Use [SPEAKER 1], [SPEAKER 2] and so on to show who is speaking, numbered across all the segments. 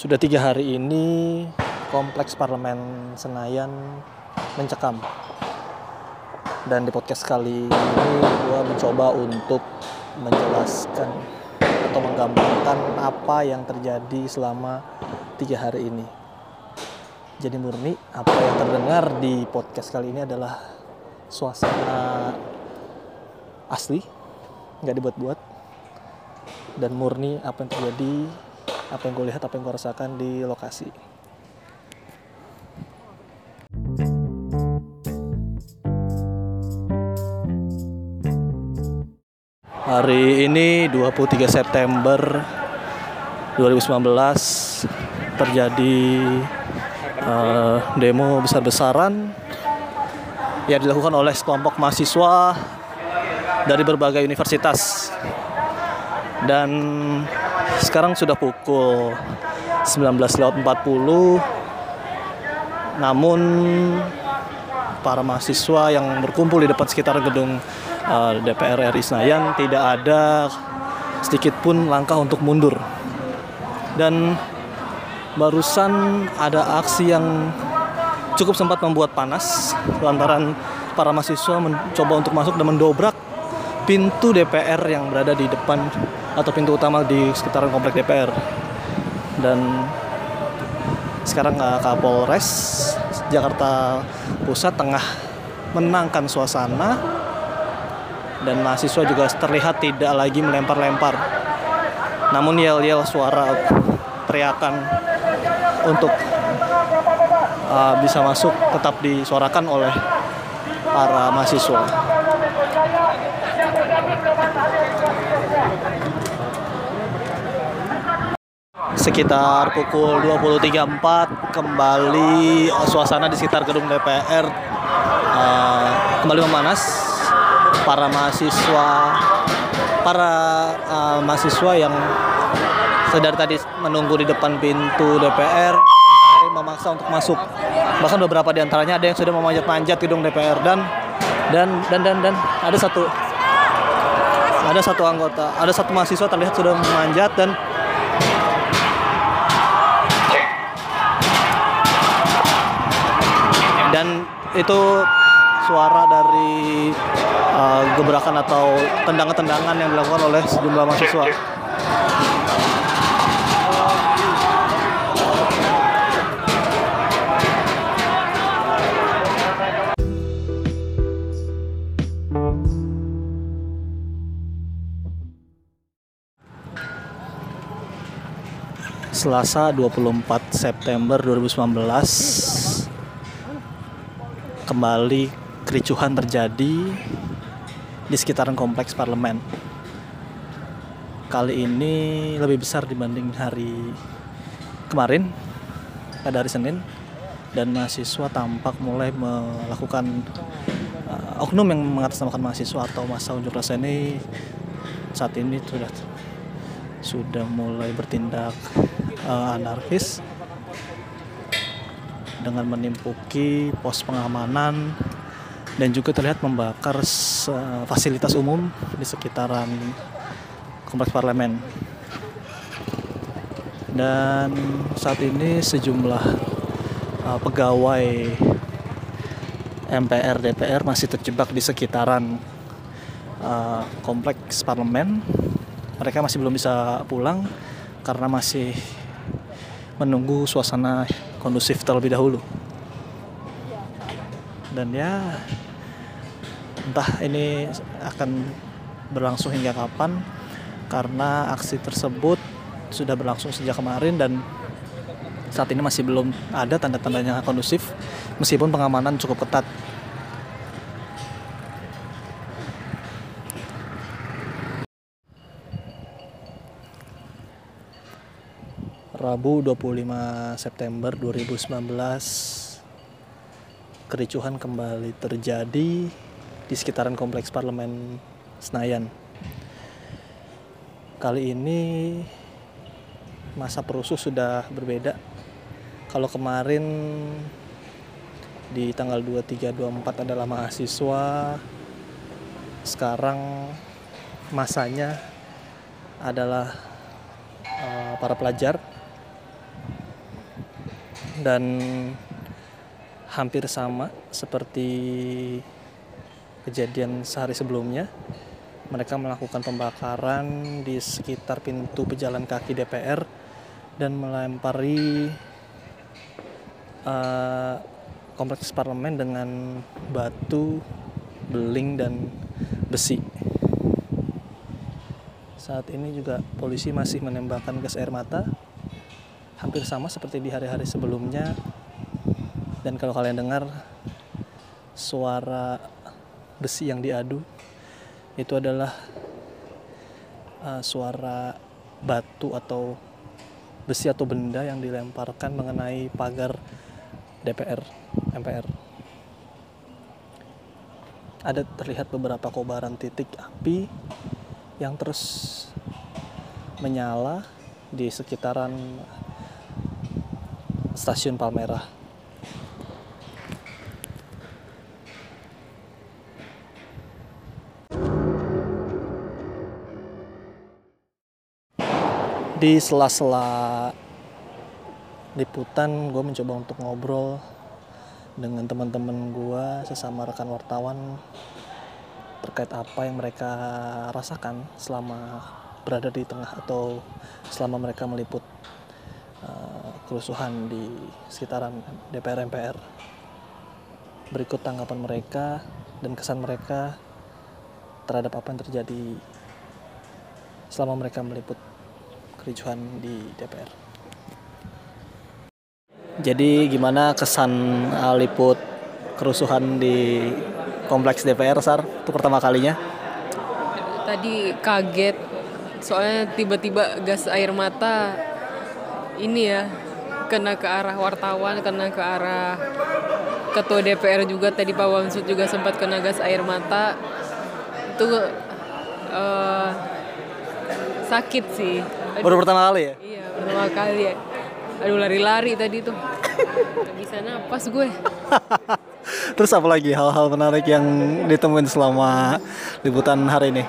[SPEAKER 1] Sudah tiga hari ini kompleks parlemen Senayan mencekam. Dan di podcast kali ini gue mencoba untuk menjelaskan atau menggambarkan apa yang terjadi selama tiga hari ini. Jadi murni apa yang terdengar di podcast kali ini adalah suasana asli, nggak dibuat-buat, dan murni apa yang terjadi, apa yang gue lihat, apa yang gue rasakan di lokasi. Hari ini 23 September 2019 terjadi uh, demo besar-besaran yang dilakukan oleh sekelompok mahasiswa dari berbagai universitas. Dan sekarang sudah pukul 19.40 namun para mahasiswa yang berkumpul di depan sekitar gedung uh, DPR RI Senayan tidak ada sedikit pun langkah untuk mundur. Dan barusan ada aksi yang cukup sempat membuat panas lantaran para mahasiswa mencoba untuk masuk dan mendobrak pintu DPR yang berada di depan atau pintu utama di sekitaran komplek DPR. Dan sekarang uh, Kapolres Jakarta Pusat tengah menangkan suasana dan mahasiswa juga terlihat tidak lagi melempar-lempar. Namun yel-yel suara teriakan untuk uh, bisa masuk tetap disuarakan oleh para mahasiswa. Sekitar pukul 23.04 kembali suasana di sekitar gedung DPR uh, kembali memanas. Para mahasiswa para uh, mahasiswa yang sedang tadi menunggu di depan pintu DPR memaksa untuk masuk. Bahkan beberapa di antaranya ada yang sudah memanjat-manjat gedung DPR dan dan dan dan dan ada satu ada satu anggota, ada satu mahasiswa terlihat sudah memanjat dan dan itu suara dari uh, gebrakan atau tendangan-tendangan yang dilakukan oleh sejumlah mahasiswa. Selasa 24 September 2019 kembali kericuhan terjadi di sekitaran kompleks parlemen. Kali ini lebih besar dibanding hari kemarin pada hari Senin dan mahasiswa tampak mulai melakukan uh, oknum yang mengatasnamakan mahasiswa atau masa unjuk rasa ini saat ini sudah sudah mulai bertindak uh, anarkis dengan menimpuki pos pengamanan dan juga terlihat membakar fasilitas umum di sekitaran kompleks parlemen. Dan saat ini sejumlah uh, pegawai MPR DPR masih terjebak di sekitaran uh, kompleks parlemen. Mereka masih belum bisa pulang karena masih menunggu suasana kondusif terlebih dahulu. Dan ya entah ini akan berlangsung hingga kapan karena aksi tersebut sudah berlangsung sejak kemarin dan saat ini masih belum ada tanda-tandanya kondusif meskipun pengamanan cukup ketat. Rabu 25 September 2019 kericuhan kembali terjadi di sekitaran kompleks parlemen Senayan. Kali ini masa perusuh sudah berbeda. Kalau kemarin di tanggal 23 24 adalah mahasiswa sekarang masanya adalah uh, para pelajar dan hampir sama seperti kejadian sehari sebelumnya mereka melakukan pembakaran di sekitar pintu pejalan kaki DPR dan melempari uh, kompleks parlemen dengan batu, beling dan besi. Saat ini juga polisi masih menembakkan gas air mata hampir sama seperti di hari-hari sebelumnya. Dan kalau kalian dengar suara besi yang diadu itu adalah uh, suara batu atau besi atau benda yang dilemparkan mengenai pagar DPR MPR ada terlihat beberapa kobaran titik api yang terus menyala di sekitaran stasiun Palmerah. Di sela-sela liputan gue mencoba untuk ngobrol dengan teman-teman gue sesama rekan wartawan terkait apa yang mereka rasakan selama berada di tengah atau selama mereka meliput kerusuhan di sekitaran DPR MPR berikut tanggapan mereka dan kesan mereka terhadap apa yang terjadi selama mereka meliput kericuhan di DPR. Jadi gimana kesan uh, liput kerusuhan di kompleks DPR Sar? Itu pertama kalinya?
[SPEAKER 2] Tadi kaget soalnya tiba-tiba gas air mata ini ya kena ke arah wartawan, kena ke arah ketua DPR juga tadi Pak Wamsud juga sempat kena gas air mata. Itu uh, sakit sih
[SPEAKER 1] Baru pertama kali ya?
[SPEAKER 2] Iya, pertama kali ya. Aduh lari-lari tadi tuh. Gak bisa napas gue.
[SPEAKER 1] Terus apa lagi hal-hal menarik yang ditemuin selama liputan hari ini?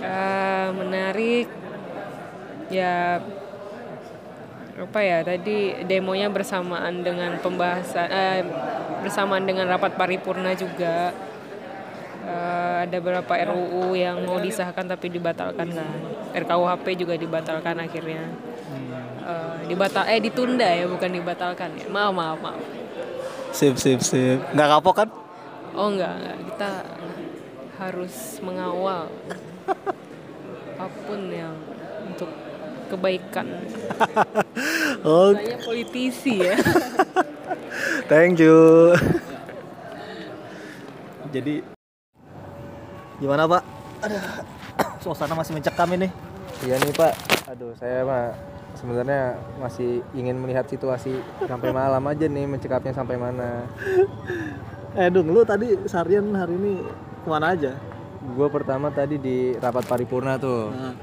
[SPEAKER 2] Uh, menarik, ya apa ya tadi demonya bersamaan dengan pembahasan uh, bersamaan dengan rapat paripurna juga. Uh, ada beberapa RUU yang mau disahkan tapi dibatalkan kan. RKUHP juga dibatalkan akhirnya. Uh, dibatal eh ditunda ya bukan dibatalkan ya. Maaf maaf maaf.
[SPEAKER 1] Sip sip sip. Nggak kapok kan?
[SPEAKER 2] Oh enggak, enggak. kita harus mengawal apa pun yang untuk kebaikan oh saya politisi ya
[SPEAKER 1] thank you jadi Gimana Pak? Aduh, suasana masih mencekam ini.
[SPEAKER 3] Iya nih Pak. Aduh, saya mah sebenarnya masih ingin melihat situasi sampai malam aja nih mencekapnya sampai mana.
[SPEAKER 1] eh Dung, lu tadi seharian hari ini ke mana aja?
[SPEAKER 3] Gue pertama tadi di rapat paripurna tuh. Hmm.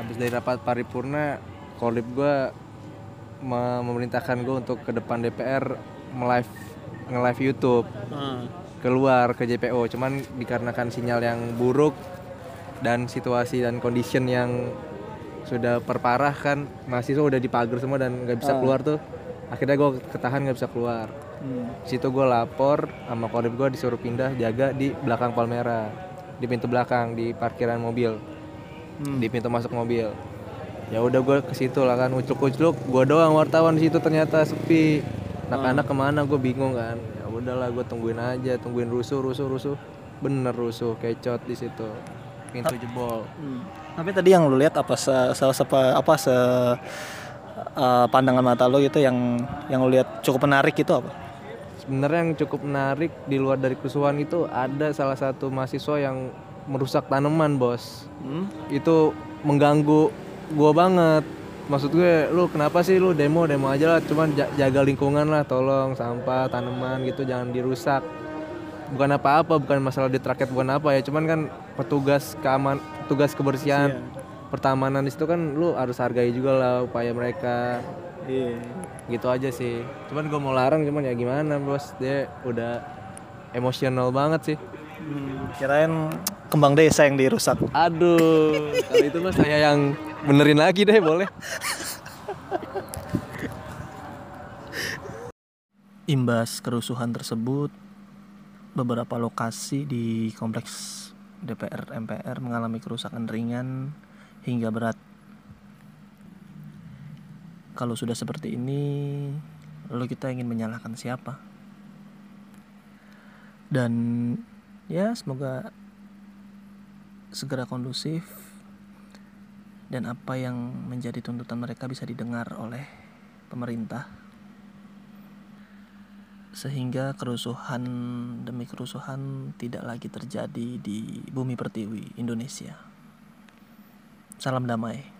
[SPEAKER 3] Habis dari rapat paripurna, kolib gue memerintahkan gue untuk ke depan DPR melive nge-live YouTube. Hmm keluar ke JPO cuman dikarenakan sinyal yang buruk dan situasi dan condition yang sudah perparah kan mahasiswa udah dipagar semua dan nggak bisa ah. keluar tuh akhirnya gue ketahan nggak bisa keluar hmm. situ gue lapor sama kodim gue disuruh pindah jaga di belakang Palmera di pintu belakang di parkiran mobil hmm. di pintu masuk mobil. Ya udah gue ke situ lah kan ucluk-ucluk. Gue doang wartawan di situ ternyata sepi. Anak-anak hmm. ke mana? Gue bingung kan. Udahlah gue tungguin aja tungguin rusuh rusuh rusuh. Bener rusuh kecot di situ. Pintu jebol. Hmm.
[SPEAKER 1] tapi tadi yang lu lihat apa se, se, se apa se uh, pandangan mata lo gitu yang yang lu lihat cukup menarik itu apa?
[SPEAKER 3] Sebenarnya yang cukup menarik di luar dari kerusuhan itu ada salah satu mahasiswa yang merusak tanaman bos. Hmm? itu mengganggu gua banget. Maksud gue lu kenapa sih lu demo demo aja lah. Cuman jaga lingkungan lah. Tolong sampah tanaman gitu jangan dirusak. Bukan apa-apa bukan masalah di rakyat bukan apa ya. Cuman kan petugas keaman petugas kebersihan yeah. pertamanan di situ kan lu harus hargai juga lah upaya mereka. Yeah. gitu aja sih. Cuman gue mau larang cuman ya gimana bos? Dia udah emosional banget sih.
[SPEAKER 1] Hmm, kirain kembang desa yang dirusak
[SPEAKER 3] aduh kalau itu mas saya yang benerin lagi deh boleh
[SPEAKER 1] Imbas kerusuhan tersebut, beberapa lokasi di kompleks DPR MPR mengalami kerusakan ringan hingga berat. Kalau sudah seperti ini, lalu kita ingin menyalahkan siapa? Dan ya semoga segera kondusif dan apa yang menjadi tuntutan mereka bisa didengar oleh pemerintah sehingga kerusuhan demi kerusuhan tidak lagi terjadi di bumi pertiwi Indonesia. Salam damai.